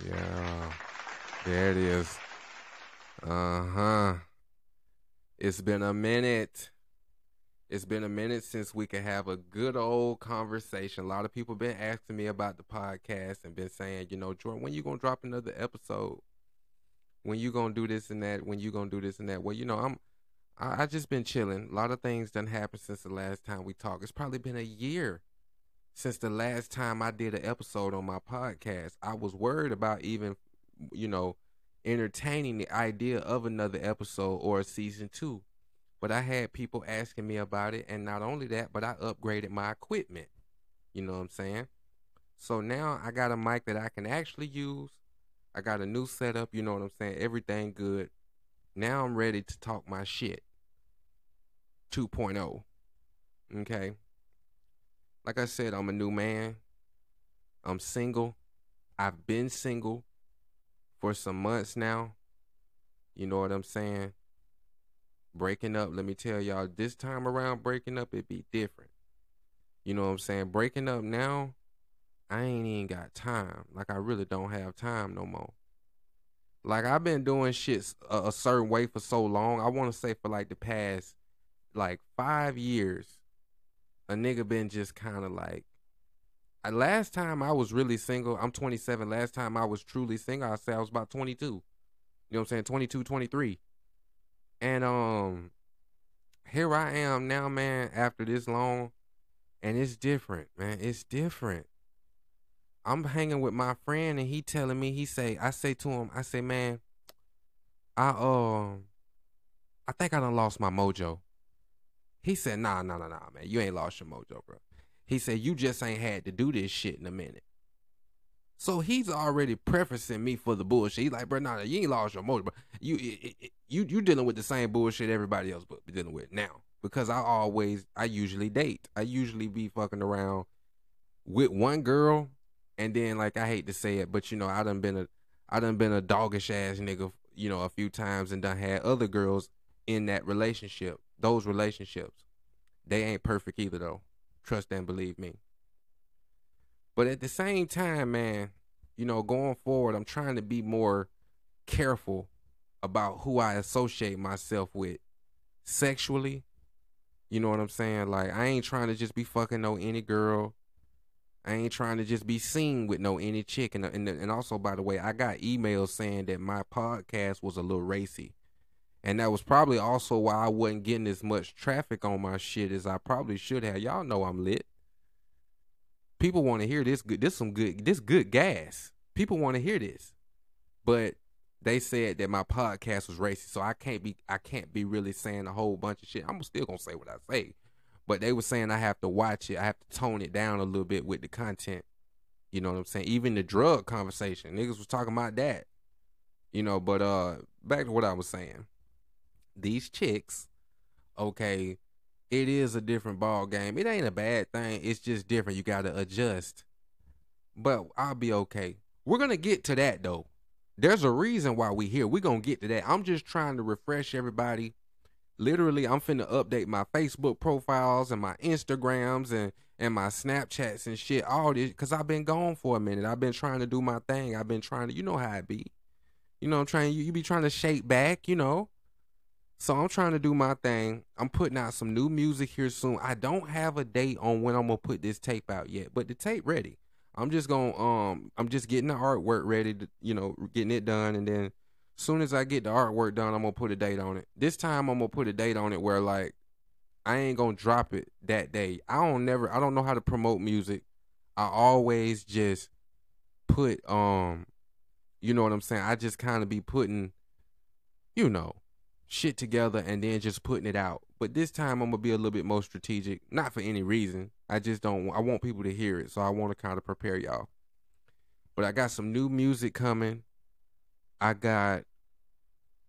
Yeah. There it is. Uh huh. It's been a minute. It's been a minute since we could have a good old conversation. A lot of people been asking me about the podcast and been saying, you know, Jordan, when you gonna drop another episode? When you gonna do this and that? When you gonna do this and that? Well, you know, I'm I, I just been chilling. A lot of things done happened since the last time we talked. It's probably been a year since the last time I did an episode on my podcast. I was worried about even, you know, entertaining the idea of another episode or a season two. But I had people asking me about it, and not only that, but I upgraded my equipment. You know what I'm saying? So now I got a mic that I can actually use. I got a new setup, you know what I'm saying? Everything good. Now I'm ready to talk my shit. 2.0. Okay. Like I said, I'm a new man. I'm single. I've been single for some months now. You know what I'm saying? Breaking up, let me tell y'all, this time around, breaking up, it be different. You know what I'm saying? Breaking up now, I ain't even got time. Like, I really don't have time no more. Like, I've been doing shit a, a certain way for so long. I want to say for like the past, like, five years, a nigga been just kind of like, last time I was really single, I'm 27. Last time I was truly single, I say I was about 22. You know what I'm saying? 22, 23. And um here I am now, man, after this long, and it's different, man. It's different. I'm hanging with my friend and he telling me, he say, I say to him, I say, man, I um I think I done lost my mojo. He said, nah, nah, nah, nah, man. You ain't lost your mojo, bro. He said, you just ain't had to do this shit in a minute. So he's already prefacing me for the bullshit. He's like, bro, nah, you ain't lost your mojo, bro. You, you, you dealing with the same bullshit everybody else but dealing with now. Because I always, I usually date. I usually be fucking around with one girl, and then like I hate to say it, but you know, I done been a, I done been a doggish ass nigga, you know, a few times, and done had other girls in that relationship. Those relationships, they ain't perfect either though. Trust and believe me. But at the same time, man, you know, going forward, I'm trying to be more careful about who I associate myself with sexually. You know what I'm saying? Like, I ain't trying to just be fucking no any girl. I ain't trying to just be seen with no any chick. And, and, and also, by the way, I got emails saying that my podcast was a little racy. And that was probably also why I wasn't getting as much traffic on my shit as I probably should have. Y'all know I'm lit. People want to hear this good this some good this good gas. People want to hear this. But they said that my podcast was racist so i can't be i can't be really saying a whole bunch of shit. I'm still gonna say what i say. But they were saying i have to watch it. I have to tone it down a little bit with the content. You know what i'm saying? Even the drug conversation. Niggas was talking about that. You know but uh back to what i was saying these chicks okay it is a different ball game. It ain't a bad thing. It's just different. You got to adjust. But I'll be okay. We're going to get to that though. There's a reason why we here. We're going to get to that. I'm just trying to refresh everybody. Literally, I'm finna update my Facebook profiles and my Instagrams and and my Snapchats and shit. All this cuz I've been gone for a minute. I've been trying to do my thing. I've been trying to, you know how it be. You know I'm trying you, you be trying to shake back, you know. So I'm trying to do my thing. I'm putting out some new music here soon. I don't have a date on when I'm gonna put this tape out yet, but the tape ready. I'm just gonna um I'm just getting the artwork ready to you know getting it done and then as soon as I get the artwork done I'm gonna put a date on it. This time I'm gonna put a date on it where like I ain't gonna drop it that day. I don't never I don't know how to promote music. I always just put um you know what I'm saying? I just kind of be putting you know shit together and then just putting it out. But this time I'm gonna be a little bit more strategic, not for any reason. I just don't. I want people to hear it, so I want to kind of prepare y'all. But I got some new music coming. I got,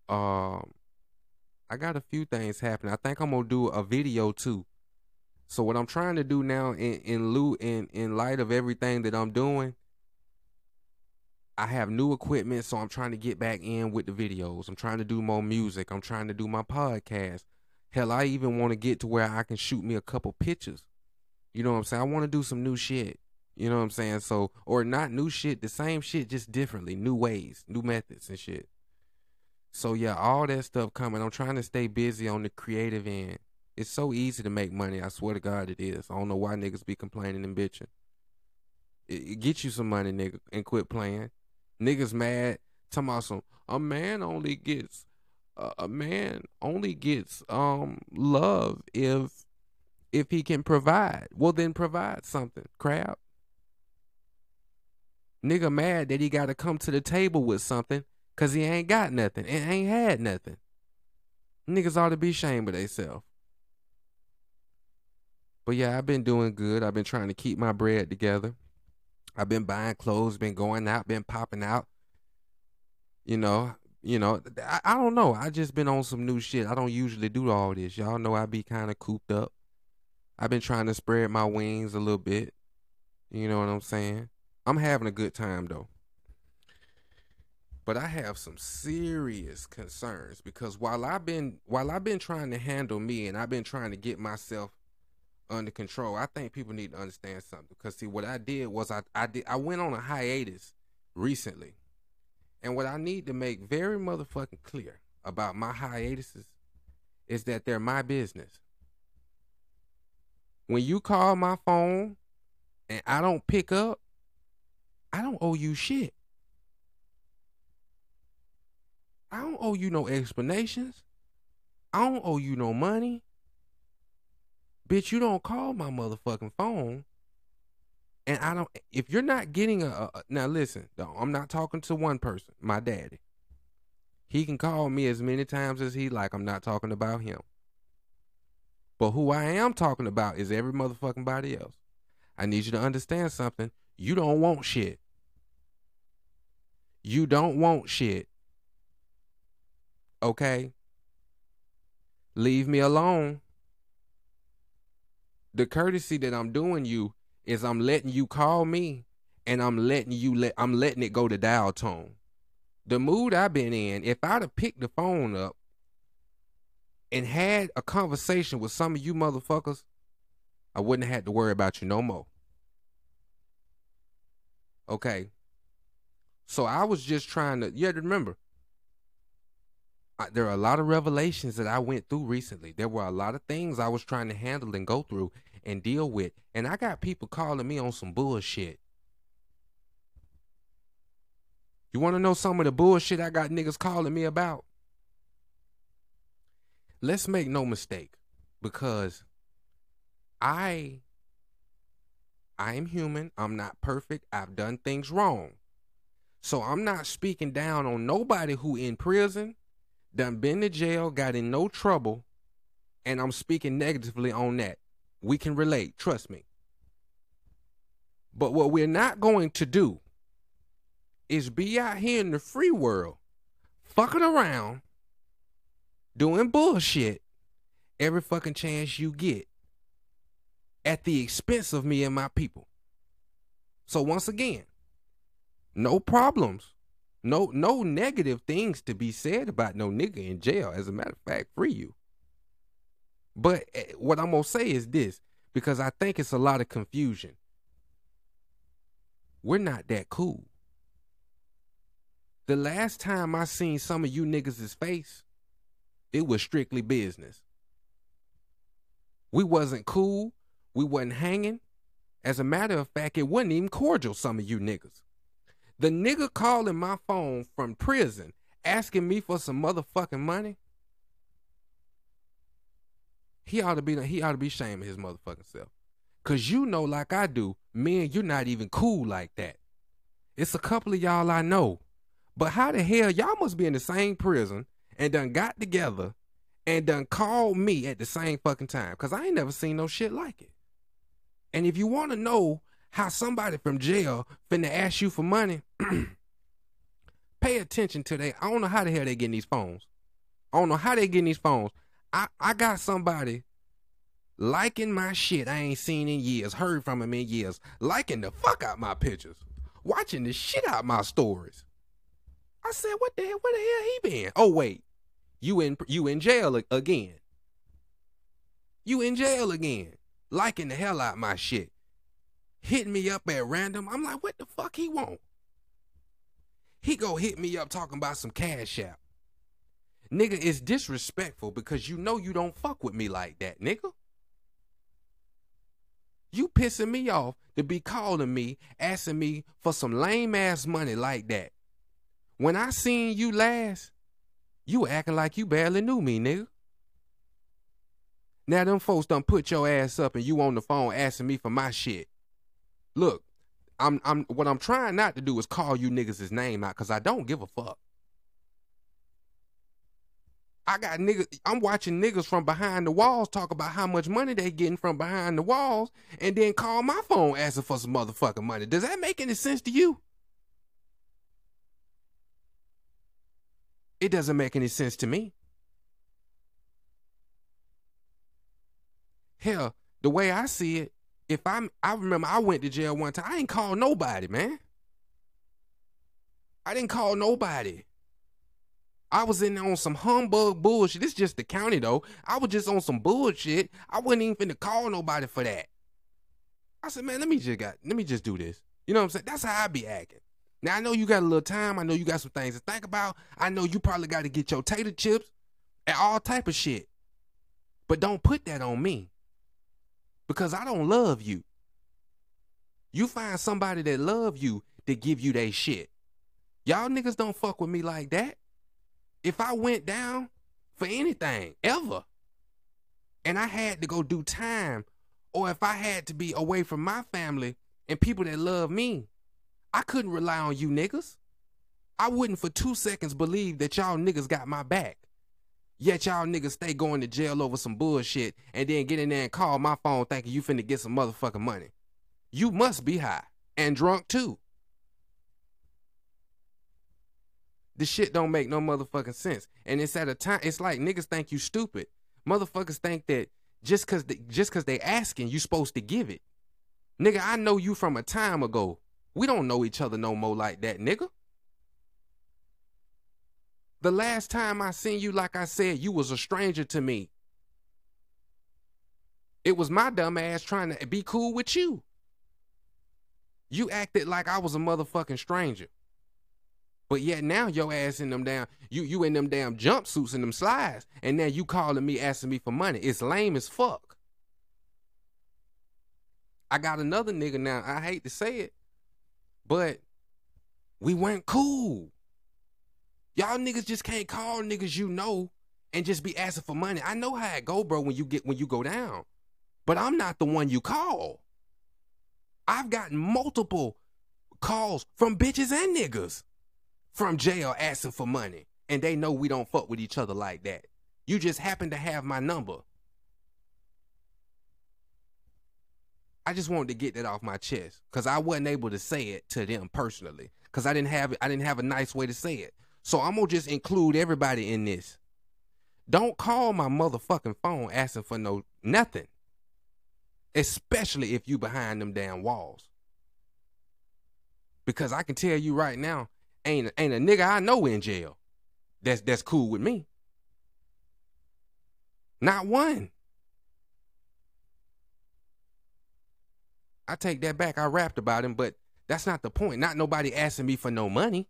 um, I got a few things happening. I think I'm gonna do a video too. So what I'm trying to do now, in in lieu in in light of everything that I'm doing, I have new equipment, so I'm trying to get back in with the videos. I'm trying to do more music. I'm trying to do my podcast. Hell, I even want to get to where I can shoot me a couple pictures. You know what I'm saying? I want to do some new shit. You know what I'm saying? So, or not new shit, the same shit, just differently, new ways, new methods and shit. So yeah, all that stuff coming. I'm trying to stay busy on the creative end. It's so easy to make money. I swear to God, it is. I don't know why niggas be complaining and bitching. It, it get you some money, nigga, and quit playing. Niggas mad. Talking about some. A man only gets. Uh, a man only gets um love if if he can provide. Well, then provide something, crap. Nigga mad that he got to come to the table with something because he ain't got nothing and ain't had nothing. Niggas ought to be ashamed of themselves. But yeah, I've been doing good. I've been trying to keep my bread together. I've been buying clothes, been going out, been popping out. You know, you know, I, I don't know. I just been on some new shit. I don't usually do all this. Y'all know I be kind of cooped up. I've been trying to spread my wings a little bit. You know what I'm saying? I'm having a good time though. But I have some serious concerns because while I've been while I've been trying to handle me and I've been trying to get myself under control. I think people need to understand something because see what I did was I I did I went on a hiatus recently. And what I need to make very motherfucking clear about my hiatuses is that they're my business. When you call my phone and I don't pick up, I don't owe you shit. I don't owe you no explanations. I don't owe you no money. Bitch, you don't call my motherfucking phone. And I don't, if you're not getting a, a now listen, I'm not talking to one person, my daddy. He can call me as many times as he like. I'm not talking about him. But who I am talking about is every motherfucking body else. I need you to understand something. You don't want shit. You don't want shit. Okay? Leave me alone the courtesy that I'm doing you is I'm letting you call me and I'm letting you let I'm letting it go to dial tone. The mood I've been in, if I'd have picked the phone up and had a conversation with some of you motherfuckers, I wouldn't have had to worry about you no more. Okay. So I was just trying to, you have to remember, there are a lot of revelations that I went through recently. There were a lot of things I was trying to handle and go through and deal with. And I got people calling me on some bullshit. You want to know some of the bullshit I got niggas calling me about? Let's make no mistake because I I am human. I'm not perfect. I've done things wrong. So I'm not speaking down on nobody who in prison done been to jail, got in no trouble, and I'm speaking negatively on that. We can relate, trust me. But what we're not going to do is be out here in the free world, fucking around, doing bullshit every fucking chance you get at the expense of me and my people. So once again, no problems no, no negative things to be said about no nigga in jail. As a matter of fact, free you. But eh, what I'm gonna say is this, because I think it's a lot of confusion. We're not that cool. The last time I seen some of you niggas' face, it was strictly business. We wasn't cool. We wasn't hanging. As a matter of fact, it wasn't even cordial, some of you niggas. The nigga calling my phone from prison asking me for some motherfucking money. He ought to be he ought to be shaming his motherfucking self. Cause you know, like I do, man, you're not even cool like that. It's a couple of y'all I know. But how the hell y'all must be in the same prison and done got together and done called me at the same fucking time? Cause I ain't never seen no shit like it. And if you want to know how somebody from jail finna ask you for money, pay attention to that. I don't know how the hell they getting these phones. I don't know how they getting these phones. I, I got somebody liking my shit I ain't seen in years, heard from him in years, liking the fuck out my pictures, watching the shit out my stories. I said, what the hell? Where the hell he been? Oh wait, you in you in jail again? You in jail again? Liking the hell out my shit. Hitting me up at random. I'm like, what the fuck he want? He go hit me up talking about some cash app. Nigga, it's disrespectful because you know you don't fuck with me like that, nigga. You pissing me off to be calling me, asking me for some lame ass money like that. When I seen you last, you acting like you barely knew me, nigga. Now them folks done put your ass up and you on the phone asking me for my shit. Look, I'm I'm what I'm trying not to do is call you niggas' his name out because I don't give a fuck. I got niggas. I'm watching niggas from behind the walls talk about how much money they getting from behind the walls, and then call my phone asking for some motherfucking money. Does that make any sense to you? It doesn't make any sense to me. Hell, the way I see it, if I'm, I remember I went to jail one time. I ain't call nobody, man. I didn't call nobody. I was in on some humbug bullshit. This just the county though. I was just on some bullshit. I wasn't even finna call nobody for that. I said, man, let me just got let me just do this. You know what I'm saying? That's how I be acting. Now I know you got a little time. I know you got some things to think about. I know you probably got to get your tater chips and all type of shit. But don't put that on me. Because I don't love you. You find somebody that love you to give you that shit. Y'all niggas don't fuck with me like that if I went down for anything ever and I had to go do time or if I had to be away from my family and people that love me, I couldn't rely on you niggas. I wouldn't for two seconds believe that y'all niggas got my back. Yet y'all niggas stay going to jail over some bullshit and then get in there and call my phone thinking you finna get some motherfucking money. You must be high and drunk too. This shit don't make no motherfucking sense. And it's at a time it's like niggas think you stupid. Motherfuckers think that just cause they, just cause they asking, you supposed to give it. Nigga, I know you from a time ago. We don't know each other no more like that, nigga. The last time I seen you, like I said, you was a stranger to me. It was my dumb ass trying to be cool with you. You acted like I was a motherfucking stranger. But yet now your ass in them damn you you in them damn jumpsuits and them slides, and now you calling me asking me for money. It's lame as fuck. I got another nigga now. I hate to say it, but we weren't cool. Y'all niggas just can't call niggas you know and just be asking for money. I know how it go, bro, when you get when you go down. But I'm not the one you call. I've gotten multiple calls from bitches and niggas from jail asking for money. And they know we don't fuck with each other like that. You just happen to have my number. I just wanted to get that off my chest because I wasn't able to say it to them personally because I didn't have I didn't have a nice way to say it. So I'm gonna just include everybody in this. Don't call my motherfucking phone asking for no nothing, especially if you behind them damn walls. Because I can tell you right now, ain't ain't a nigga I know in jail. That's that's cool with me. Not one. I take that back. I rapped about him, but that's not the point. Not nobody asking me for no money.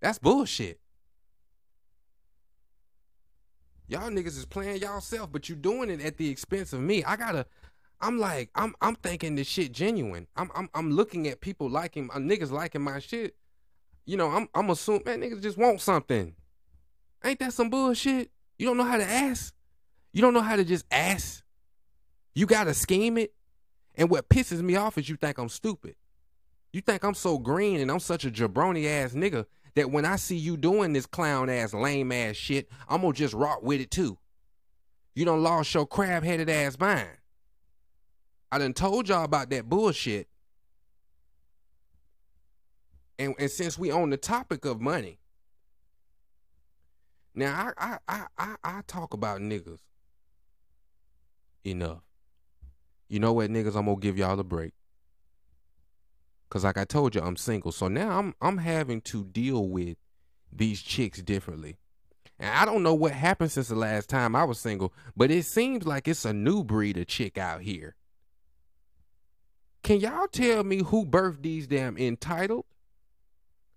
That's bullshit. Y'all niggas is playing y'all self, but you doing it at the expense of me. I gotta I'm like, I'm I'm thinking this shit genuine. I'm I'm I'm looking at people liking uh, niggas liking my shit. You know, I'm I'm assuming man niggas just want something. Ain't that some bullshit? You don't know how to ask. You don't know how to just ask. You gotta scheme it. And what pisses me off is you think I'm stupid. You think I'm so green and I'm such a jabroni ass nigga that when I see you doing this clown ass, lame ass shit, I'm gonna just rock with it too. You don't lost your crab headed ass mind. I done told y'all about that bullshit. And, and since we on the topic of money, now I I I I, talk about niggas enough. You know what, niggas? I'm gonna give y'all a break. Cause like I told you, I'm single. So now I'm I'm having to deal with these chicks differently. And I don't know what happened since the last time I was single, but it seems like it's a new breed of chick out here Can y'all tell me who birthed these damn entitled,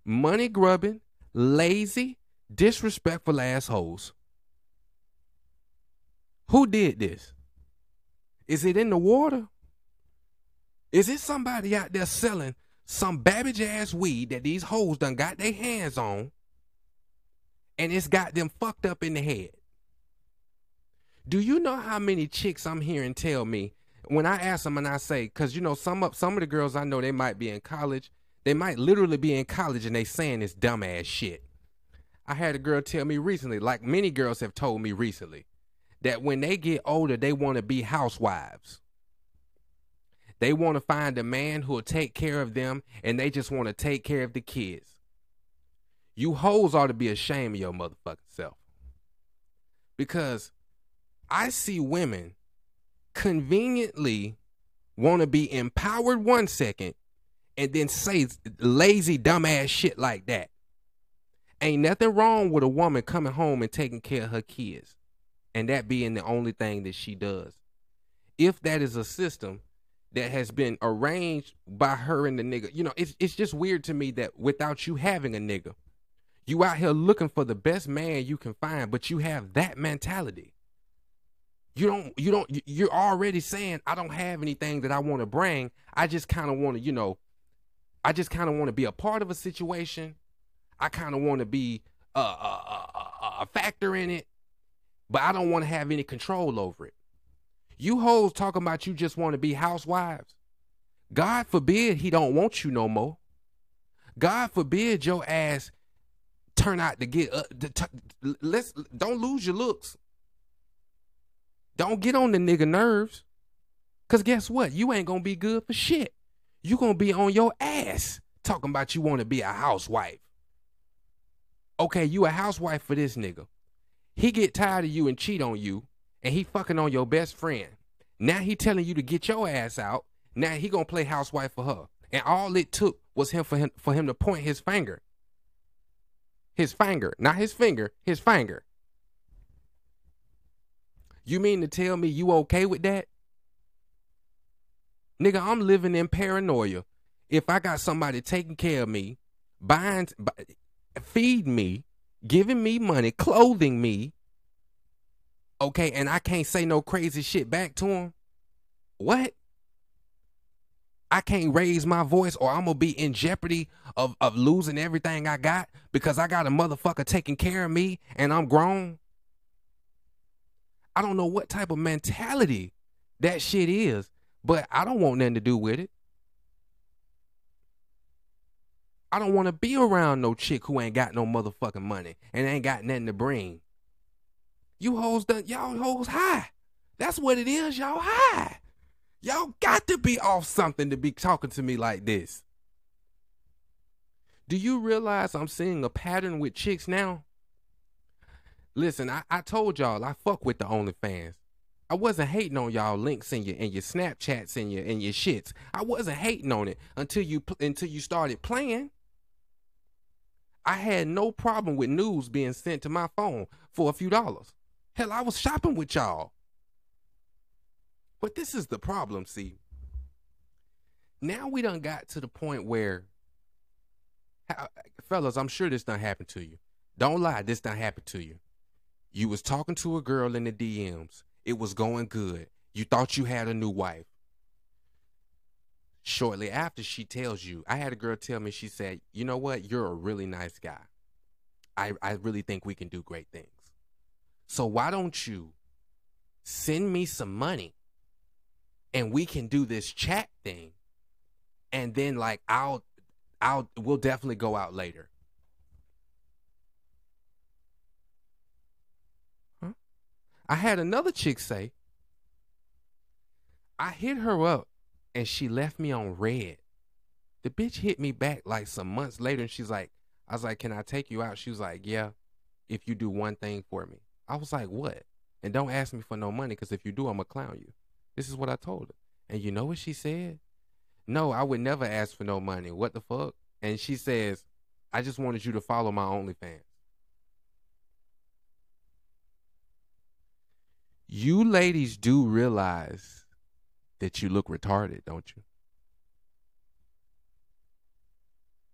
money grubbing, lazy, disrespectful assholes? Who did this? Is it in the water? Is it somebody out there selling some babbage ass weed that these hoes done got their hands on and it's got them fucked up in the head? Do you know how many chicks I'm hearing tell me when I ask them and I say, because you know some of some of the girls I know they might be in college, they might literally be in college and they saying this dumbass shit. I had a girl tell me recently, like many girls have told me recently, that when they get older, they want to be housewives. They want to find a man who will take care of them and they just want to take care of the kids. You hoes ought to be ashamed of your motherfucking self. Because I see women conveniently want to be empowered one second and then say lazy dumbass shit like that. Ain't nothing wrong with a woman coming home and taking care of her kids and that being the only thing that she does. If that is a system that has been arranged by her and the nigga, you know, it's it's just weird to me that without you having a nigga, you out here looking for the best man you can find, but you have that mentality. You don't you don't you're already saying I don't have anything that I want to bring. I just kind of want to, you know, I just kind of want to be a part of a situation. I kind of want to be a, a, a, a factor in it but I don't want to have any control over it. You hoes talking about you just want to be housewives. God forbid he don't want you no more. God forbid your ass turn out to get uh, t- let's don't lose your looks. Don't get on the nigga nerves. Cause guess what? You ain't gonna be good for shit. You gonna be on your ass talking about you want to be a housewife. Okay, you a housewife for this nigga. He get tired of you and cheat on you, and he fucking on your best friend. Now he telling you to get your ass out. Now he gonna play housewife for her, and all it took was him for him for him to point his finger. His finger, not his finger, his finger. You mean to tell me you okay with that? Nigga, I'm living in paranoia. If I got somebody taking care of me, buying, feed me, giving me money, clothing me, okay, and I can't say no crazy shit back to him, what? I can't raise my voice or I'm gonna be in jeopardy of, of losing everything I got because I got a motherfucker taking care of me and I'm grown. I don't know what type of mentality that shit is, but I don't want nothing to do with it. I don't want to be around no chick who ain't got no motherfucking money and ain't got nothing to bring. You hoes done y'all hoes high. That's what it is, y'all high. Y'all got to be off something to be talking to me like this. Do you realize I'm seeing a pattern with chicks now? Listen, I, I told y'all I fuck with the OnlyFans. I wasn't hating on y'all links and your and your Snapchats and your and your shits. I wasn't hating on it until you until you started playing. I had no problem with news being sent to my phone for a few dollars. Hell, I was shopping with y'all. But this is the problem, see. Now we done got to the point where, fellas, I'm sure this done happened to you. Don't lie, this done happened to you. You was talking to a girl in the DMs. It was going good. You thought you had a new wife shortly after she tells you i had a girl tell me she said you know what you're a really nice guy i i really think we can do great things so why don't you send me some money and we can do this chat thing and then like i'll i'll we'll definitely go out later huh? i had another chick say i hit her up and she left me on read. The bitch hit me back like some months later and she's like, I was like, Can I take you out? She was like, Yeah, if you do one thing for me. I was like, What? And don't ask me for no money because if you do, I'm going to clown you. This is what I told her. And you know what she said? No, I would never ask for no money. What the fuck? And she says, I just wanted you to follow my OnlyFans. You ladies do realize that you look retarded, don't you?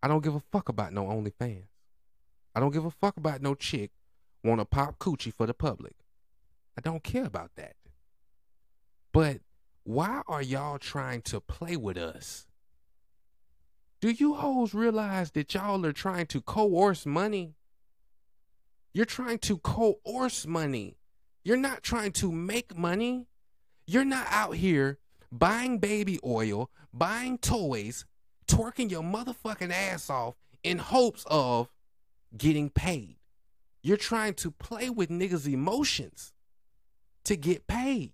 I don't give a fuck about no OnlyFans. I don't give a fuck about no chick want to pop coochie for the public. I don't care about that. But why are y'all trying to play with us? Do you hoes realize that y'all are trying to coerce money? You're trying to coerce money. You're not trying to make money. You're not out here buying baby oil, buying toys, twerking your motherfucking ass off in hopes of getting paid. You're trying to play with niggas' emotions to get paid.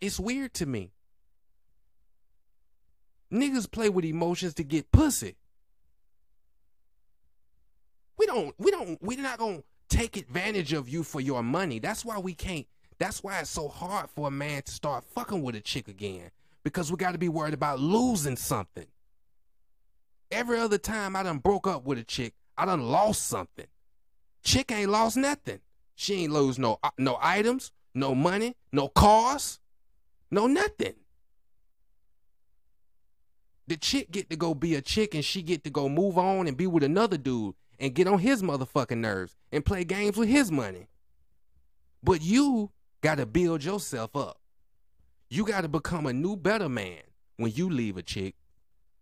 It's weird to me. Niggas play with emotions to get pussy. We don't, we don't, we're not gonna take advantage of you for your money. That's why we can't, that's why it's so hard for a man to start fucking with a chick again. Because we gotta be worried about losing something. Every other time I done broke up with a chick, I done lost something. Chick ain't lost nothing. She ain't lose no uh, no items, no money, no cars, no nothing. The chick get to go be a chick and she get to go move on and be with another dude and get on his motherfucking nerves and play games with his money. But you got to build yourself up. You got to become a new better man when you leave a chick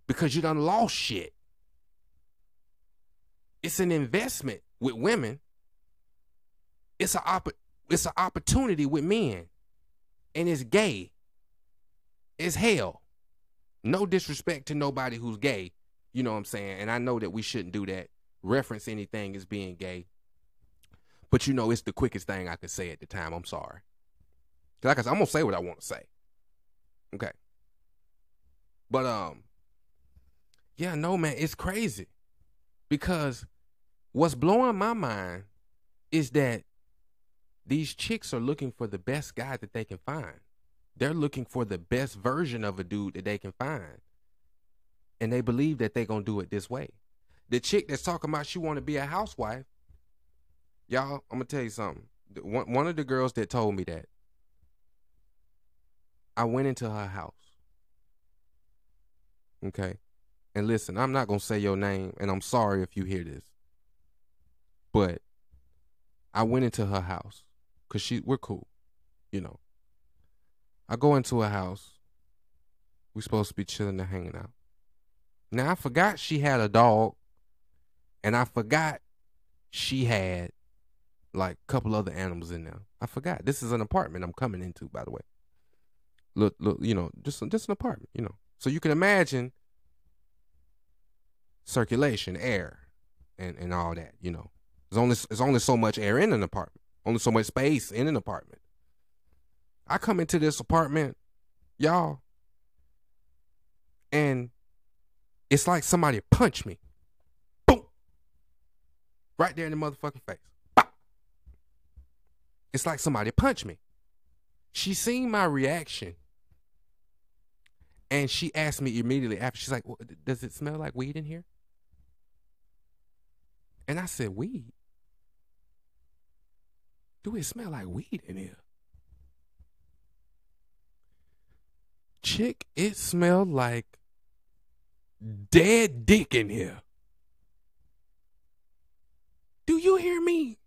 because you done lost shit. It's an investment with women. It's a opp- it's an opportunity with men. And it's gay. It's hell. No disrespect to nobody who's gay. You know what I'm saying? And I know that we shouldn't do that. Reference anything as being gay. But you know, it's the quickest thing I could say at the time. I'm sorry. Like I said, I'm gonna say what I want to say. Okay. But um, yeah, no man, it's crazy. Because what's blowing my mind is that these chicks are looking for the best guy that they can find. They're looking for the best version of a dude that they can find. And they believe that they're going to do it this way. The chick that's talking about she want to be a housewife, y'all, I'm going to tell you something. One, one of the girls that told me that, I went into her house. Okay. And listen, I'm not going to say your name, and I'm sorry if you hear this. But I went into her house because she we're cool, you know. I go into a house. we're supposed to be chilling and hanging out. Now I forgot she had a dog, and I forgot she had like a couple other animals in there. I forgot. This is an apartment I'm coming into, by the way. Look, look, you know, just just an apartment, you know. So you can imagine circulation, air, and and all that, you know. There's only there's only so much air in an apartment, only so much space in an apartment. I come into this apartment, y'all, and it's like somebody punched me. Boom. Right there in the motherfucking face. It's like somebody punched me. She seen my reaction. And she asked me immediately after, she's like, well, Does it smell like weed in here? And I said, Weed? Do it smell like weed in here? chick, it smelled like dead dick in here. Do you hear me?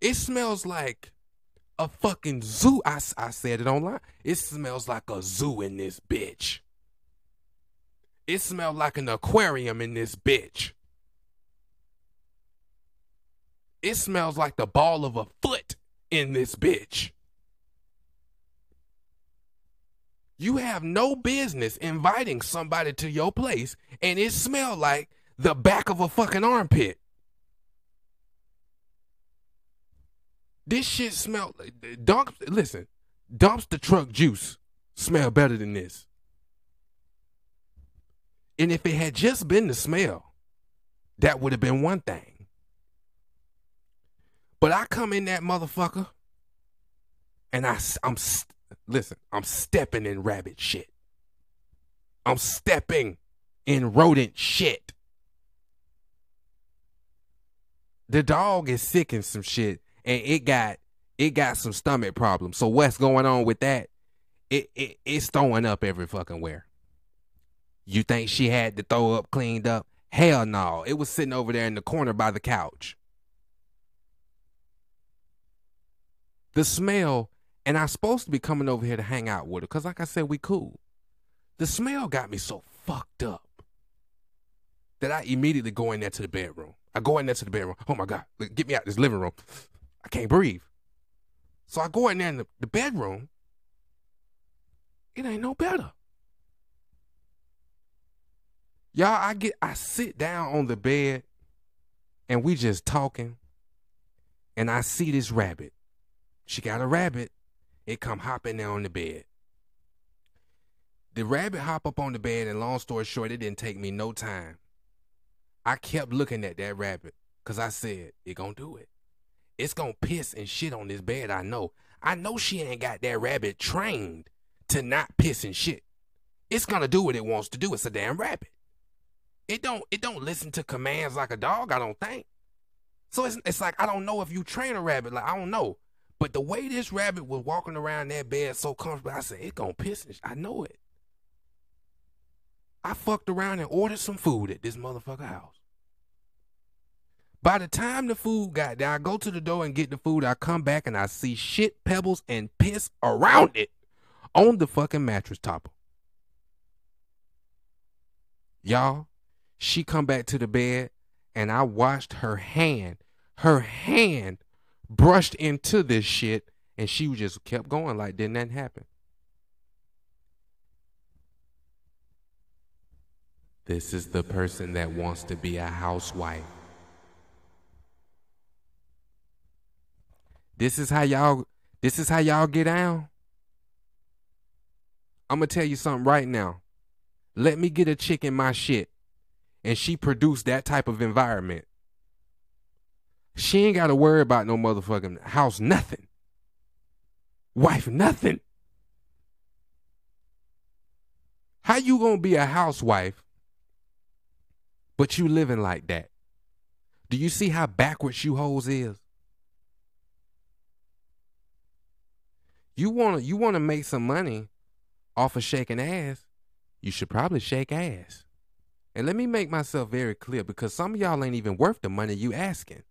It smells like a fucking zoo. I, I said it online. It smells like a zoo in this bitch. It smells like an aquarium in this bitch. It smells like the ball of a foot in this bitch. You have no business inviting somebody to your place and it smell like the back of a fucking armpit. This shit smell dump listen, dumpster truck juice smell better than this. And if it had just been the smell, that would have been one thing. But I come in that motherfucker and I, I'm listen, I'm stepping in rabbit shit. I'm stepping in rodent shit. The dog is sick in some shit and it got it got some stomach problems. So what's going on with that? It, it it's throwing up every fucking where. You think she had to throw up cleaned up? Hell no. It was sitting over there in the corner by the couch. The smell, and I'm supposed to be coming over here to hang out with her, because like I said, we cool. The smell got me so fucked up that I immediately go in there to the bedroom. I go in there to the bedroom. Oh my God, get me out this living room. I can't breathe. So I go in there in the, the bedroom. It ain't no better. Y'all, I get I sit down on the bed and we just talking. And I see this rabbit. She got a rabbit. It come hopping there on the bed. The rabbit hop up on the bed, and long story short, it didn't take me no time. I kept looking at that rabbit because I said, it gonna do it. It's gonna piss and shit on this bed, I know. I know she ain't got that rabbit trained to not piss and shit. It's gonna do what it wants to do. It's a damn rabbit. It don't it don't listen to commands like a dog, I don't think. So it's it's like I don't know if you train a rabbit, like I don't know. But the way this rabbit was walking around that bed so comfortable, I said, it gonna piss. I know it. I fucked around and ordered some food at this motherfucker house. By the time the food got there, I go to the door and get the food. I come back and I see shit, pebbles, and piss around it on the fucking mattress topper. Y'all, she come back to the bed and I watched her hand, her hand brushed into this shit and she just kept going like didn't that happen. This is the person that wants to be a housewife. This is how y'all this is how y'all get down. I'm gonna tell you something right now. Let me get a chick in my shit and she produced that type of environment. She ain't gotta worry about no motherfucking house, nothing. Wife, nothing. How you gonna be a housewife, but you living like that? Do you see how backwards you hoes is? You wanna you wanna make some money off of shaking ass, you should probably shake ass. And let me make myself very clear because some of y'all ain't even worth the money you asking.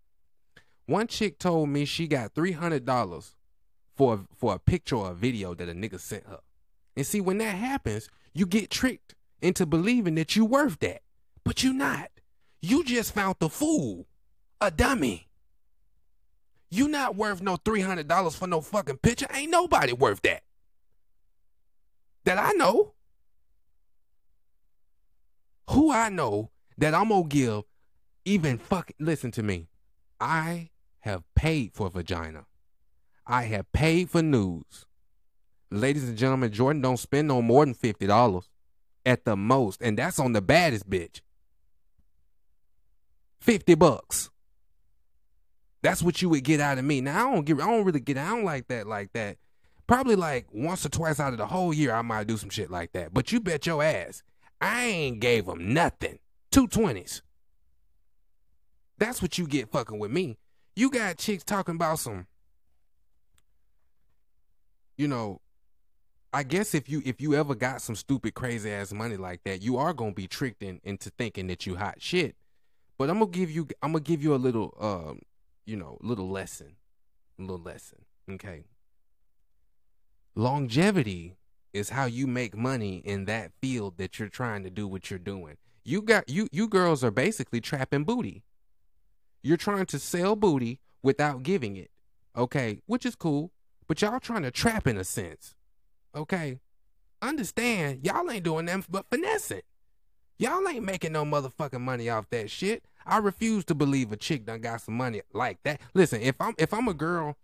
One chick told me she got three hundred dollars for for a picture or a video that a nigga sent her. And see, when that happens, you get tricked into believing that you worth that, but you not. You just found the fool, a dummy. You not worth no $300 for no fucking picture. Ain't nobody worth that. That I know. Who I know that I'm gonna give even fucking listen to me. I have paid for vagina. I have paid for news. Ladies and gentlemen, Jordan don't spend no more than fifty dollars at the most, and that's on the baddest bitch. Fifty bucks. That's what you would get out of me. Now I don't get I don't really get I don't like that like that. Probably like once or twice out of the whole year I might do some shit like that. But you bet your ass I ain't gave them nothing. Two twenties. That's what you get fucking with me. You got chicks talking about some you know, I guess if you if you ever got some stupid crazy ass money like that, you are gonna be tricked in, into thinking that you hot shit. But I'm gonna give you I'm gonna give you a little um you know, little lesson. A little lesson. Okay. Longevity is how you make money in that field that you're trying to do what you're doing. You got you you girls are basically trapping booty. You're trying to sell booty without giving it. Okay, which is cool, but y'all trying to trap in a sense. Okay? Understand, y'all ain't doing them but finessing. Y'all ain't making no motherfucking money off that shit. I refuse to believe a chick done got some money like that. Listen, if I'm if I'm a girl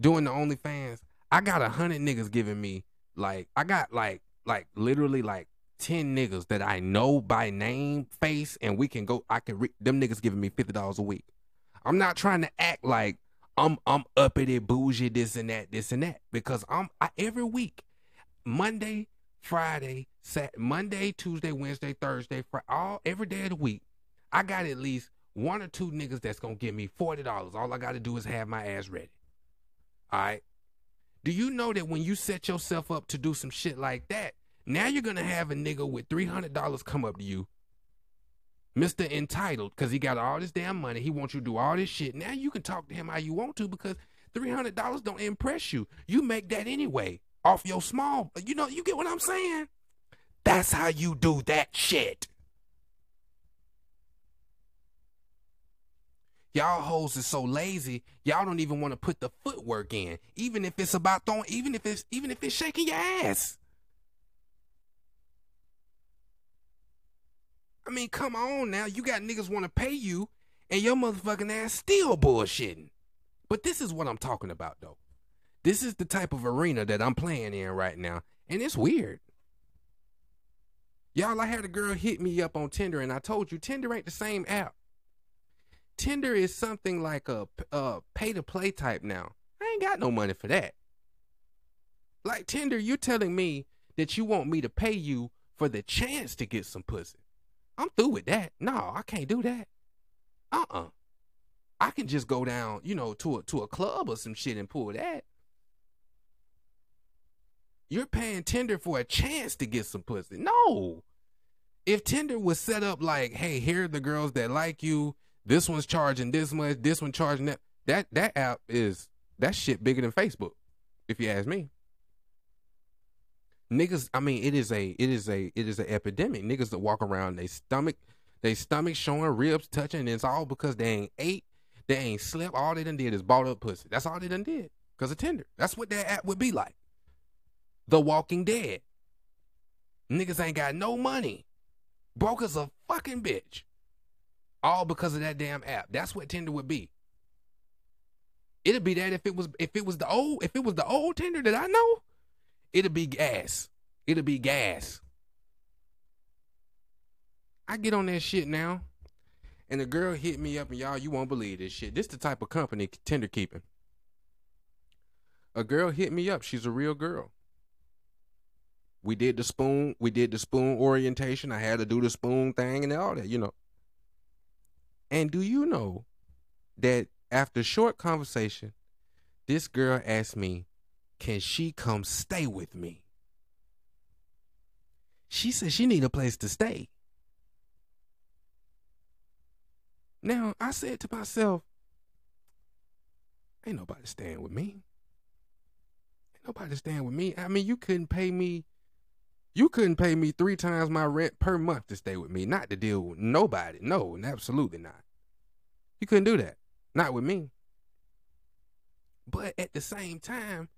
doing the OnlyFans, I got a hundred niggas giving me like I got like like literally like ten niggas that I know by name, face, and we can go. I can re- them niggas giving me fifty dollars a week. I'm not trying to act like I'm I'm uppity bougie this and that this and that because I'm I, every week Monday, Friday, Sat Monday, Tuesday, Wednesday, Thursday, for all every day of the week. I got at least one or two niggas that's gonna give me forty dollars. All I gotta do is have my ass ready. All right. Do you know that when you set yourself up to do some shit like that, Now you're gonna have a nigga with three hundred dollars come up to you, Mister Entitled, because he got all this damn money. He wants you to do all this shit. Now you can talk to him how you want to because three hundred dollars don't impress you. You make that anyway off your small. You know, you get what I'm saying? That's how you do that shit. Y'all hoes is so lazy, y'all don't even want to put the footwork in. Even if it's about throwing, even if it's even if it's shaking your ass. I mean, come on now. You got niggas want to pay you, and your motherfucking ass still bullshitting. But this is what I'm talking about, though. This is the type of arena that I'm playing in right now, and it's weird. Y'all, I had a girl hit me up on Tinder, and I told you Tinder ain't the same app. Tinder is something like a, a pay to play type now. I ain't got no money for that. Like Tinder, you're telling me that you want me to pay you for the chance to get some pussy. I'm through with that. No, I can't do that. Uh uh I can just go down, you know, to a to a club or some shit and pull that. You're paying Tinder for a chance to get some pussy. No. If Tinder was set up like, hey, here are the girls that like you, this one's charging this much, this one charging that, that that app is that shit bigger than Facebook, if you ask me. Niggas, I mean, it is a it is a it is an epidemic. Niggas that walk around they stomach, they stomach showing, ribs touching, it's all because they ain't ate, they ain't slept. All they done did is bought up pussy. That's all they done did. Cause of Tinder. That's what that app would be like. The Walking Dead. Niggas ain't got no money. Broke as a fucking bitch. All because of that damn app. That's what Tinder would be. It'd be that if it was if it was the old if it was the old Tinder that I know, it'd be gas. It'll be gas. I get on that shit now, and the girl hit me up, and y'all, you won't believe this shit. This the type of company Tinder keeping. A girl hit me up. She's a real girl. We did the spoon. We did the spoon orientation. I had to do the spoon thing and all that, you know. And do you know that after short conversation, this girl asked me, "Can she come stay with me?" She said she need a place to stay. Now I said to myself, "Ain't nobody staying with me. Ain't nobody staying with me. I mean, you couldn't pay me you couldn't pay me three times my rent per month to stay with me, not to deal with nobody. No, absolutely not. You couldn't do that. Not with me. But at the same time,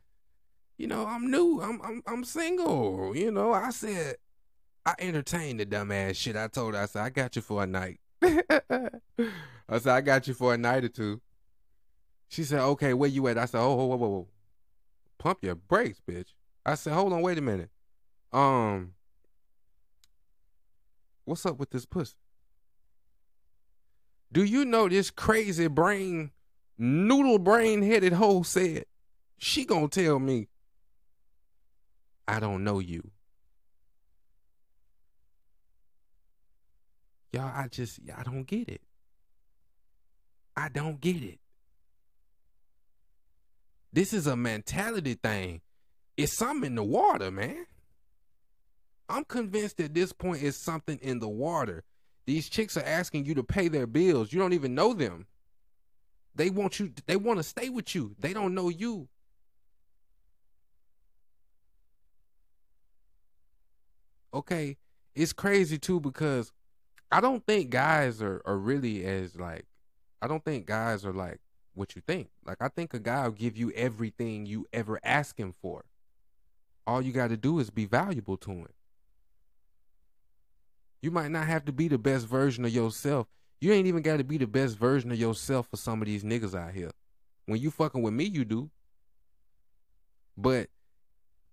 you know, I'm new. I'm I'm I'm single. You know, I said I entertained the dumbass shit. I told her, I said, I got you for a night. I said, I got you for a night or two. She said, okay, where you at? I said, oh, whoa, whoa, whoa. Pump your brakes, bitch. I said, hold on, wait a minute. Um, what's up with this pussy? Do you know this crazy brain, noodle brain headed hoe said she gonna tell me I don't know you. Y'all, I just I don't get it. I don't get it. This is a mentality thing. It's something in the water, man. I'm convinced at this point it's something in the water. These chicks are asking you to pay their bills. You don't even know them. They want you they want to stay with you. They don't know you. Okay, it's crazy too because I don't think guys are, are really as like I don't think guys are like what you think. Like I think a guy will give you everything you ever ask him for. All you got to do is be valuable to him. You might not have to be the best version of yourself. You ain't even got to be the best version of yourself for some of these niggas out here. When you fucking with me, you do. But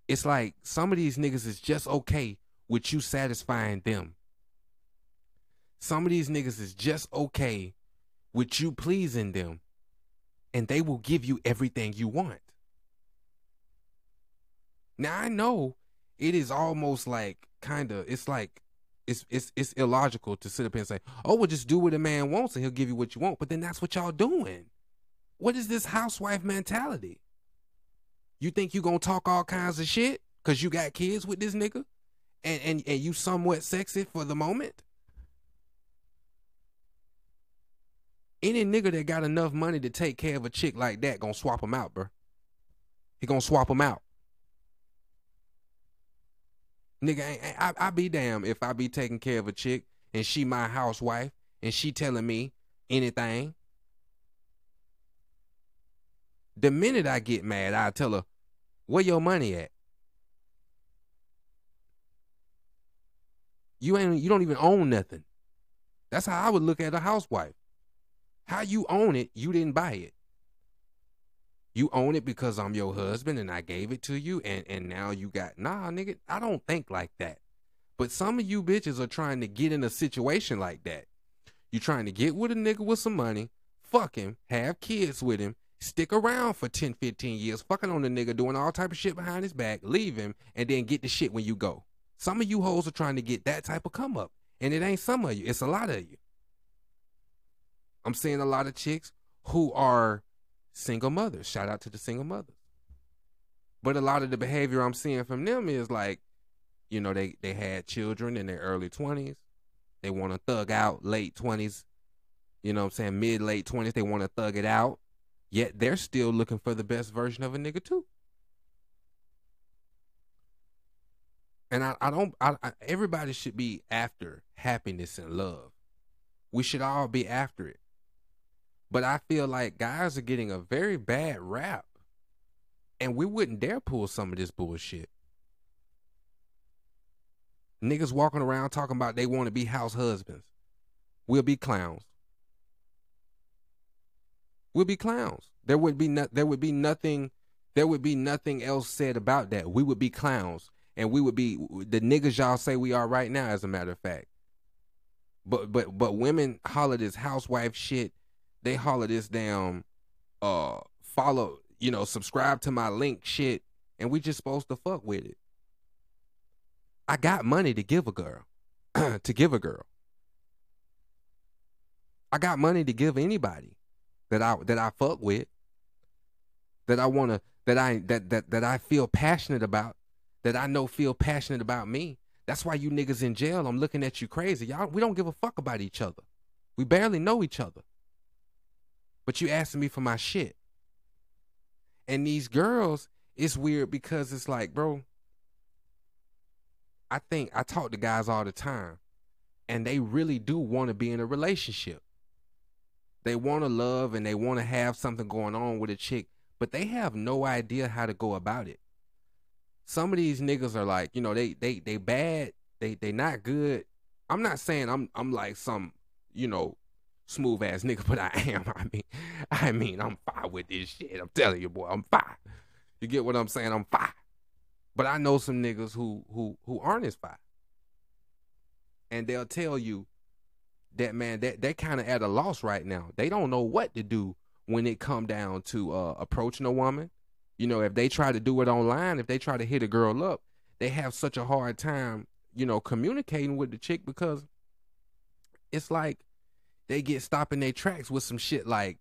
it's like some of these niggas is just okay with you satisfying them. Some of these niggas is just okay with you pleasing them. And they will give you everything you want. Now I know it is almost like kind of it's like it's it's it's illogical to sit up and say, "Oh, well, just do what a man wants, and he'll give you what you want." But then that's what y'all doing. What is this housewife mentality? You think you gonna talk all kinds of shit because you got kids with this nigga, and, and, and you somewhat sexy for the moment. Any nigga that got enough money to take care of a chick like that gonna swap them out, bro. He gonna swap them out. Nigga, I, I, I be damn if I be taking care of a chick and she my housewife and she telling me anything. The minute I get mad, I tell her, "Where your money at?" You ain't you don't even own nothing. That's how I would look at a housewife. How you own it, you didn't buy it. You own it because I'm your husband and I gave it to you and and now you got nah nigga, I don't think like that. But some of you bitches are trying to get in a situation like that. You're trying to get with a nigga with some money, fuck him, have kids with him, stick around for 10, 15 years, fucking on the nigga, doing all type of shit behind his back, leave him, and then get the shit when you go. Some of you hoes are trying to get that type of come up. And it ain't some of you, it's a lot of you. I'm seeing a lot of chicks who are single mothers. Shout out to the single mothers. But a lot of the behavior I'm seeing from them is like, you know, they they had children in their early 20s. They want to thug out late 20s. You know what I'm saying? Mid late 20s, they want to thug it out. Yet they're still looking for the best version of a nigga too. And I, I don't I, I everybody should be after happiness and love. We should all be after it. But I feel like guys are getting a very bad rap. And we wouldn't dare pull some of this bullshit. Niggas walking around talking about they want to be house husbands. We'll be clowns. We'll be clowns. There would be no, there would be nothing there would be nothing else said about that. We would be clowns. And we would be the niggas y'all say we are right now, as a matter of fact. But but but women holler this housewife shit they holler this damn uh follow, you know, subscribe to my link shit, and we just supposed to fuck with it. I got money to give a girl. to give a girl. I got money to give anybody that I that I fuck with. That I wanna that I that that that I feel passionate about, that I know feel passionate about me. That's why you niggas in jail, I'm looking at you crazy. Y'all we don't give a fuck about each other. We barely know each other. But you asking me for my shit. And these girls, it's weird because it's like, bro, I think I talk to guys all the time, and they really do want to be in a relationship. They want to love and they want to have something going on with a chick, but they have no idea how to go about it. Some of these niggas are like, you know, they they they bad, they they not good. I'm not saying I'm I'm like some, you know, smooth ass nigga, but I am. I mean, I mean, I'm fine with this shit. I'm telling you, boy, I'm fine. You get what I'm saying? I'm fine. But I know some niggas who who who aren't as fine. And they'll tell you that man, that they kind of at a loss right now. They don't know what to do when it come down to uh, approaching a woman. You know, if they try to do it online, if they try to hit a girl up, they have such a hard time, you know, communicating with the chick because it's like they get stopped in their tracks with some shit like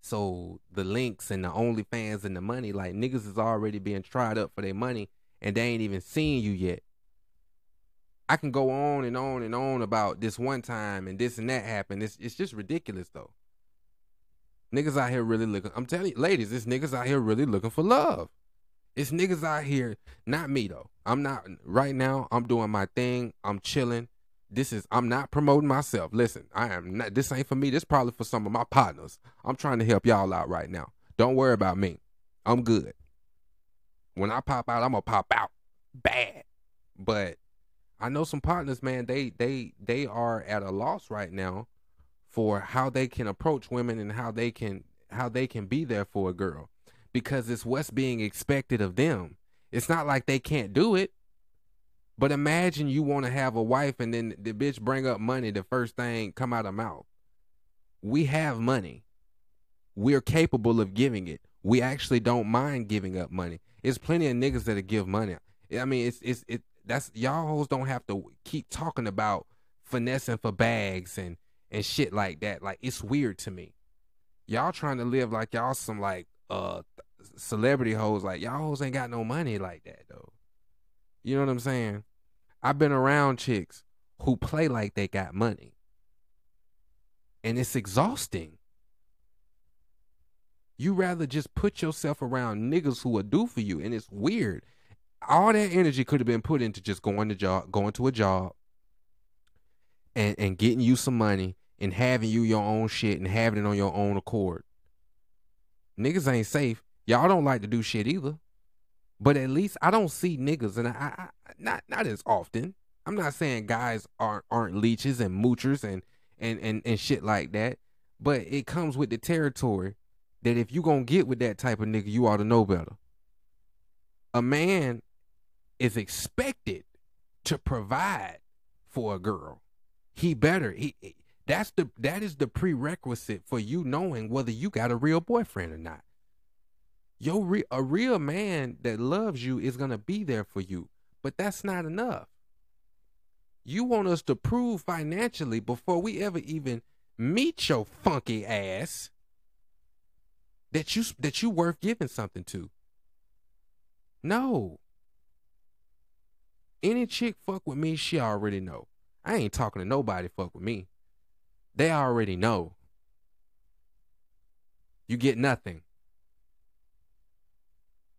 so the links and the OnlyFans and the money, like niggas is already being tried up for their money and they ain't even seen you yet. I can go on and on and on about this one time and this and that happened. It's it's just ridiculous though. Niggas out here really looking. I'm telling you, ladies, this niggas out here really looking for love. It's niggas out here, not me though. I'm not right now. I'm doing my thing. I'm chilling this is I'm not promoting myself. Listen, I am not this ain't for me. This probably for some of my partners. I'm trying to help y'all out right now. Don't worry about me. I'm good. When I pop out, I'm gonna pop out bad. But I know some partners, man, they they they are at a loss right now for how they can approach women and how they can how they can be there for a girl. Because it's what's being expected of them. It's not like they can't do it. But imagine you want to have a wife and then the bitch bring up money, the first thing come out of mouth. We have money. We're capable of giving it. We actually don't mind giving up money. It's plenty of niggas that give money. I mean, it's it's it. That's y'all hoes don't have to keep talking about finessing for bags and and shit like that. Like it's weird to me. Y'all trying to live like y'all some like uh celebrity hoes. Like y'all hoes ain't got no money like that though. You know what I'm saying? I've been around chicks who play like they got money. And it's exhausting. You rather just put yourself around niggas who will do for you, and it's weird. All that energy could have been put into just going to job, going to a job, and and getting you some money, and having you your own shit, and having it on your own accord. Niggas ain't safe. Y'all don't like to do shit either. But at least I don't see niggas, and I, I not not as often. I'm not saying guys aren't aren't leeches and moochers and and and and shit like that, but it comes with the territory that if you gonna get with that type of nigga, you ought to know better. A man is expected to provide for a girl. He better. He that's the that is the prerequisite for you knowing whether you got a real boyfriend or not. Your re- a real man that loves you is gonna be there for you, but that's not enough. You want us to prove financially before we ever even meet your funky ass that you that you worth giving something to. No. Any chick fuck with me, she already know. I ain't talking to nobody fuck with me. They already know. You get nothing.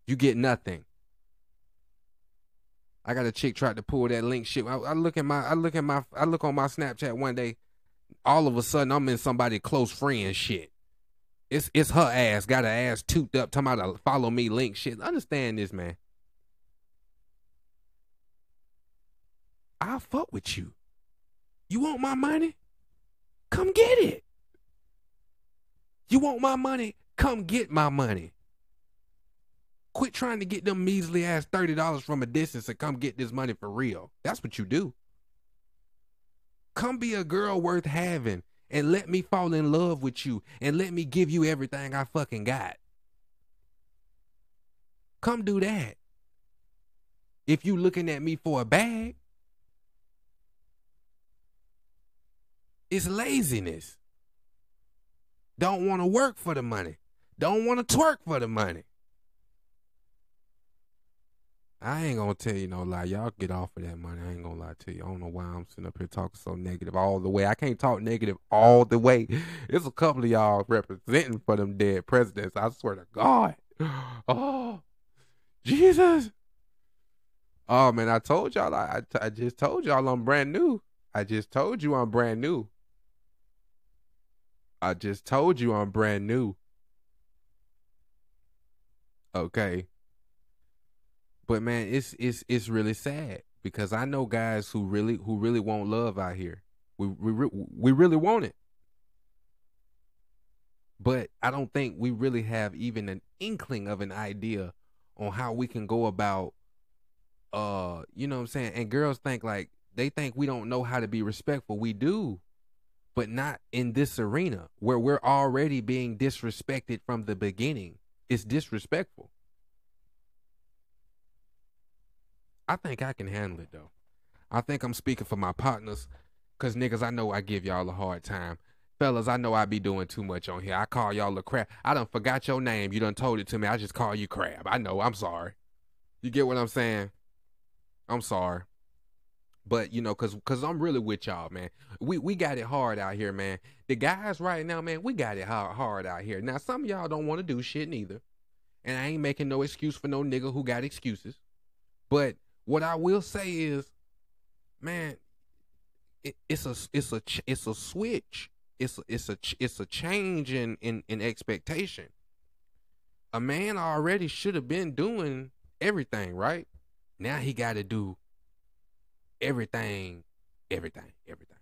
You get nothing. I got a chick tried to pull that link shit. I, I look at my I look at my I look on my Snapchat one day. All of a sudden I'm in somebody close friend shit. It's it's her ass got her ass toothed up talking about a follow me link shit. Understand this, man. I'll fuck with you. You want my money? Come get it. You want my money? Come get my money. Quit trying to get them measly ass $30 from a distance and come get this money for real. That's what you do. Come be a girl worth having and let me fall in love with you and let me give you everything I fucking got. Come do that. If you looking at me for a bag, it's laziness. Don't want to work for the money. Don't want to twerk for the money. I ain't gonna tell you no lie. Y'all get off of that money. I ain't gonna lie to you. I don't know why I'm sitting up here talking so negative all the way. I can't talk negative all the way. It's a couple of y'all representing for them dead presidents. I swear to God. Oh, Jesus. Oh man, I told y'all. I, I, I just told y'all I'm brand new. I just told you I'm brand new. I just told you I'm brand new. Okay. But man, it's it's it's really sad because I know guys who really who really want love out here. We we we really want it. But I don't think we really have even an inkling of an idea on how we can go about uh you know what I'm saying? And girls think like they think we don't know how to be respectful. We do. But not in this arena where we're already being disrespected from the beginning. It's disrespectful. I think I can handle it though. I think I'm speaking for my partners, cause niggas, I know I give y'all a hard time. Fellas, I know I be doing too much on here. I call y'all a crab. I done forgot your name. You done told it to me. I just call you crab. I know. I'm sorry. You get what I'm saying? I'm sorry. But you know, cause cause I'm really with y'all, man. We we got it hard out here, man. The guys right now, man, we got it hard hard out here. Now some of y'all don't want to do shit neither. And I ain't making no excuse for no nigga who got excuses. But what I will say is, man, it, it's a it's a it's a switch. It's a, it's a it's a change in in in expectation. A man already should have been doing everything, right? Now he got to do everything, everything, everything.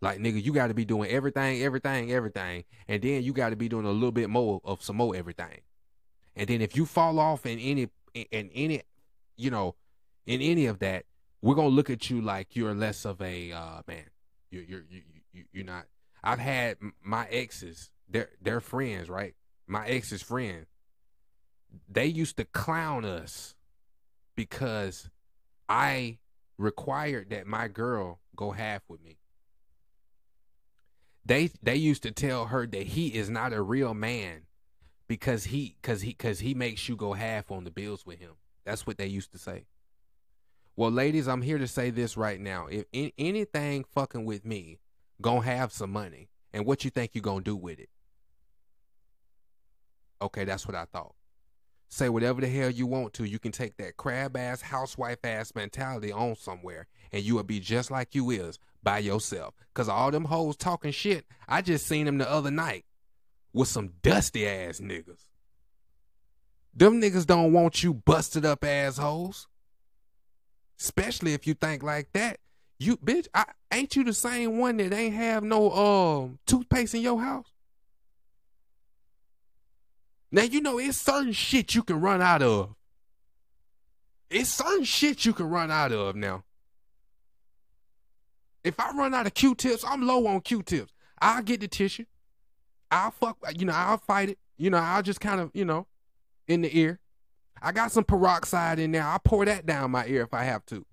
Like nigga, you got to be doing everything, everything, everything, and then you got to be doing a little bit more of some more everything. And then if you fall off in any in any, you know, in any of that, we're gonna look at you like you're less of a uh, man. You're you're you, you you're not. I've had my exes. They're they're friends, right? My ex's friend. They used to clown us because I required that my girl go half with me. They they used to tell her that he is not a real man because he cuz he cuz he makes you go half on the bills with him. That's what they used to say. Well, ladies, I'm here to say this right now. If in, anything fucking with me, gonna have some money. And what you think you gonna do with it? Okay, that's what I thought. Say whatever the hell you want to. You can take that crab ass, housewife ass mentality on somewhere, and you will be just like you is by yourself. Cause all them hoes talking shit, I just seen them the other night with some dusty ass niggas. Them niggas don't want you busted up assholes. Especially if you think like that. You bitch, I, ain't you the same one that ain't have no um toothpaste in your house? Now you know it's certain shit you can run out of. It's certain shit you can run out of now. If I run out of Q-tips, I'm low on Q-tips. I'll get the tissue. I'll fuck, you know, I'll fight it. You know, I'll just kind of, you know, in the ear. I got some peroxide in there. I'll pour that down my ear if I have to.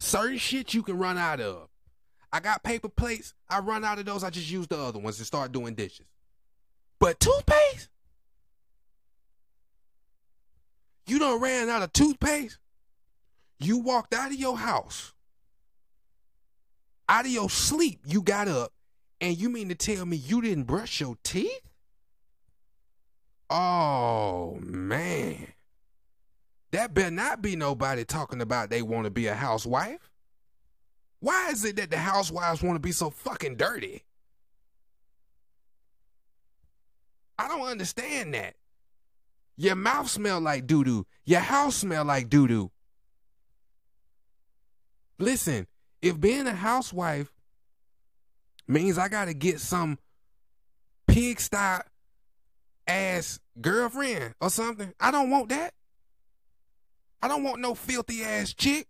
Certain shit you can run out of. I got paper plates. I run out of those. I just use the other ones to start doing dishes. But toothpaste? You done ran out of toothpaste? You walked out of your house. Out of your sleep, you got up, and you mean to tell me you didn't brush your teeth? Oh man. That better not be nobody talking about they want to be a housewife. Why is it that the housewives want to be so fucking dirty? I don't understand that. Your mouth smell like doo doo. Your house smell like doo doo. Listen, if being a housewife means I gotta get some pigsty ass girlfriend or something. I don't want that. I don't want no filthy ass chick.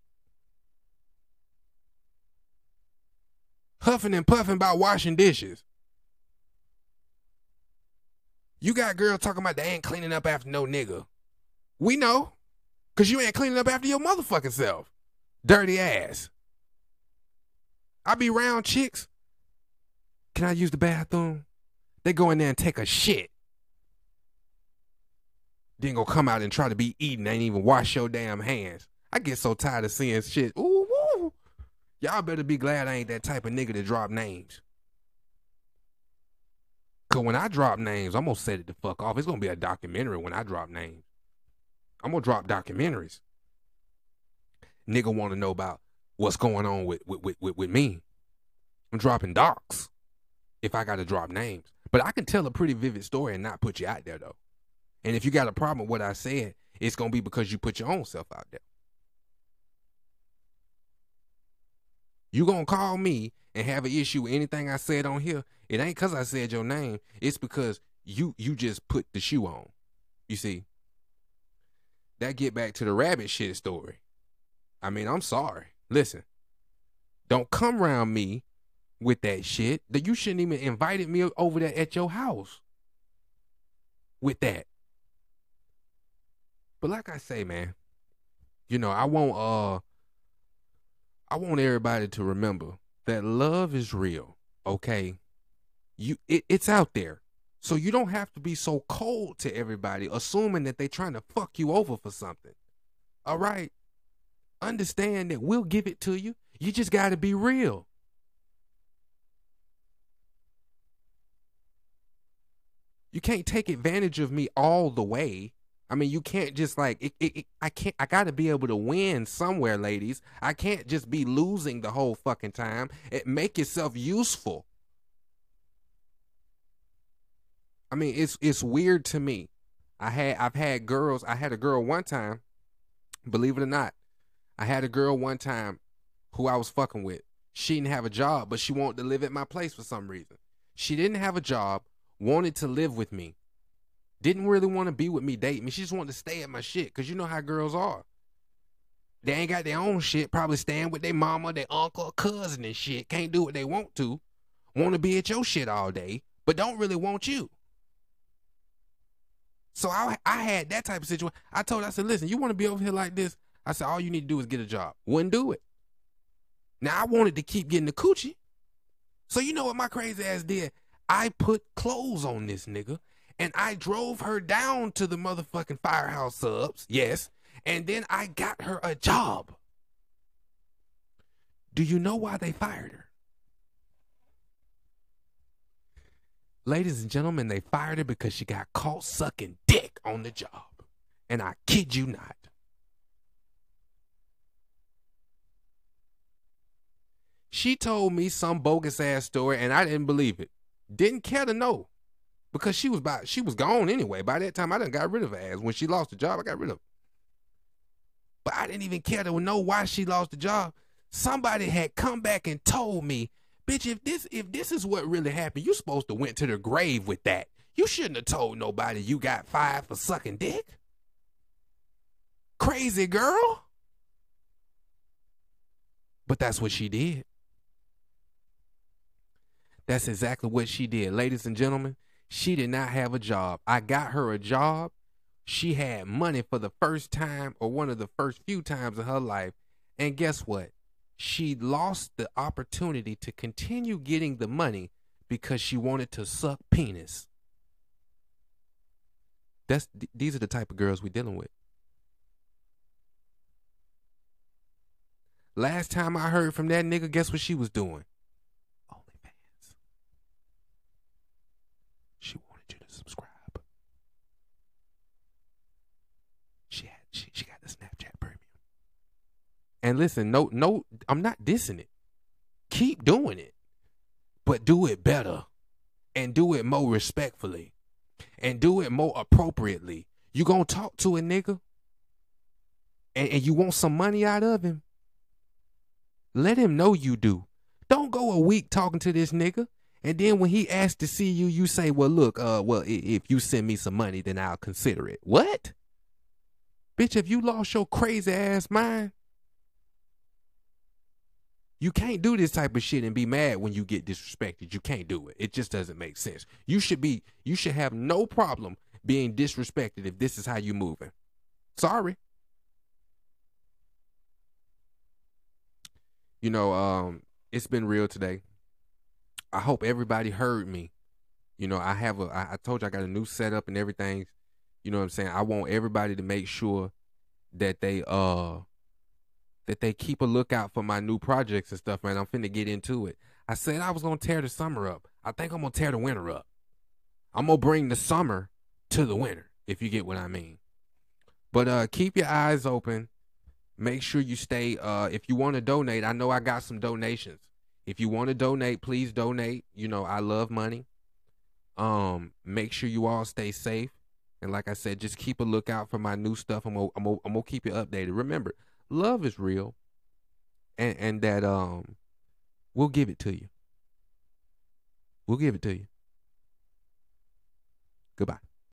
Huffing and puffing about washing dishes. You got girls talking about they ain't cleaning up after no nigga. We know. Cause you ain't cleaning up after your motherfucking self. Dirty ass. I be round chicks. Can I use the bathroom? They go in there and take a shit. Then go come out and try to be eating, ain't even wash your damn hands. I get so tired of seeing shit. Ooh, woo. Y'all better be glad I ain't that type of nigga to drop names. Cause when I drop names, I'm gonna set it the fuck off. It's gonna be a documentary when I drop names. I'm gonna drop documentaries. Nigga wanna know about what's going on with with, with, with me. I'm dropping docs if I gotta drop names. But I can tell a pretty vivid story and not put you out there though. And if you got a problem with what I said, it's gonna be because you put your own self out there. You gonna call me and have an issue with anything I said on here? It ain't cause I said your name. It's because you you just put the shoe on. You see. That get back to the rabbit shit story. I mean, I'm sorry. Listen, don't come around me with that shit. That you shouldn't even invited me over there at your house with that. But like I say, man, you know, I want uh I want everybody to remember that love is real, okay? You it, it's out there. So you don't have to be so cold to everybody assuming that they're trying to fuck you over for something. All right? Understand that we'll give it to you. You just got to be real. You can't take advantage of me all the way. I mean, you can't just like it, it, it, I can't. I got to be able to win somewhere, ladies. I can't just be losing the whole fucking time. It make yourself useful. I mean, it's it's weird to me. I had I've had girls. I had a girl one time. Believe it or not, I had a girl one time who I was fucking with. She didn't have a job, but she wanted to live at my place for some reason. She didn't have a job, wanted to live with me didn't really want to be with me, date me. She just wanted to stay at my shit because you know how girls are. They ain't got their own shit, probably staying with their mama, their uncle, cousin and shit. Can't do what they want to. Want to be at your shit all day, but don't really want you. So I, I had that type of situation. I told her, I said, listen, you want to be over here like this? I said, all you need to do is get a job. Wouldn't do it. Now I wanted to keep getting the coochie. So you know what my crazy ass did? I put clothes on this nigga and I drove her down to the motherfucking firehouse subs. Yes. And then I got her a job. Do you know why they fired her? Ladies and gentlemen, they fired her because she got caught sucking dick on the job. And I kid you not. She told me some bogus ass story and I didn't believe it. Didn't care to know. Because she was by she was gone anyway. By that time I done got rid of her ass. When she lost the job, I got rid of her. But I didn't even care to know why she lost the job. Somebody had come back and told me Bitch, if this if this is what really happened, you supposed to went to the grave with that. You shouldn't have told nobody you got fired for sucking dick. Crazy girl. But that's what she did. That's exactly what she did. Ladies and gentlemen, she did not have a job. I got her a job. She had money for the first time or one of the first few times in her life. And guess what? she lost the opportunity to continue getting the money because she wanted to suck penis. That's these are the type of girls we're dealing with. Last time I heard from that nigga, guess what she was doing? OnlyFans. She wanted you to subscribe. She had she, she got the Snapchat premium. And listen, no, no, I'm not dissing it. Keep doing it, but do it better and do it more respectfully and do it more appropriately. You gonna talk to a nigga and, and you want some money out of him? Let him know you do. Don't go a week talking to this nigga. And then when he asks to see you, you say, well, look, uh, well, if you send me some money, then I'll consider it. What? Bitch, have you lost your crazy ass mind? You can't do this type of shit and be mad when you get disrespected. You can't do it. It just doesn't make sense. You should be you should have no problem being disrespected if this is how you moving. Sorry. You know, um, it's been real today. I hope everybody heard me. You know, I have a I, I told you I got a new setup and everything. You know what I'm saying? I want everybody to make sure that they uh that they keep a lookout for my new projects and stuff, man. I'm finna get into it. I said I was gonna tear the summer up. I think I'm gonna tear the winter up. I'm gonna bring the summer to the winter, if you get what I mean. But uh keep your eyes open. Make sure you stay uh if you want to donate, I know I got some donations. If you want to donate, please donate. You know, I love money. Um, make sure you all stay safe. And like I said, just keep a lookout for my new stuff. I'm gonna, I'm I'm keep you updated. Remember, love is real and and that um we'll give it to you. We'll give it to you. Goodbye.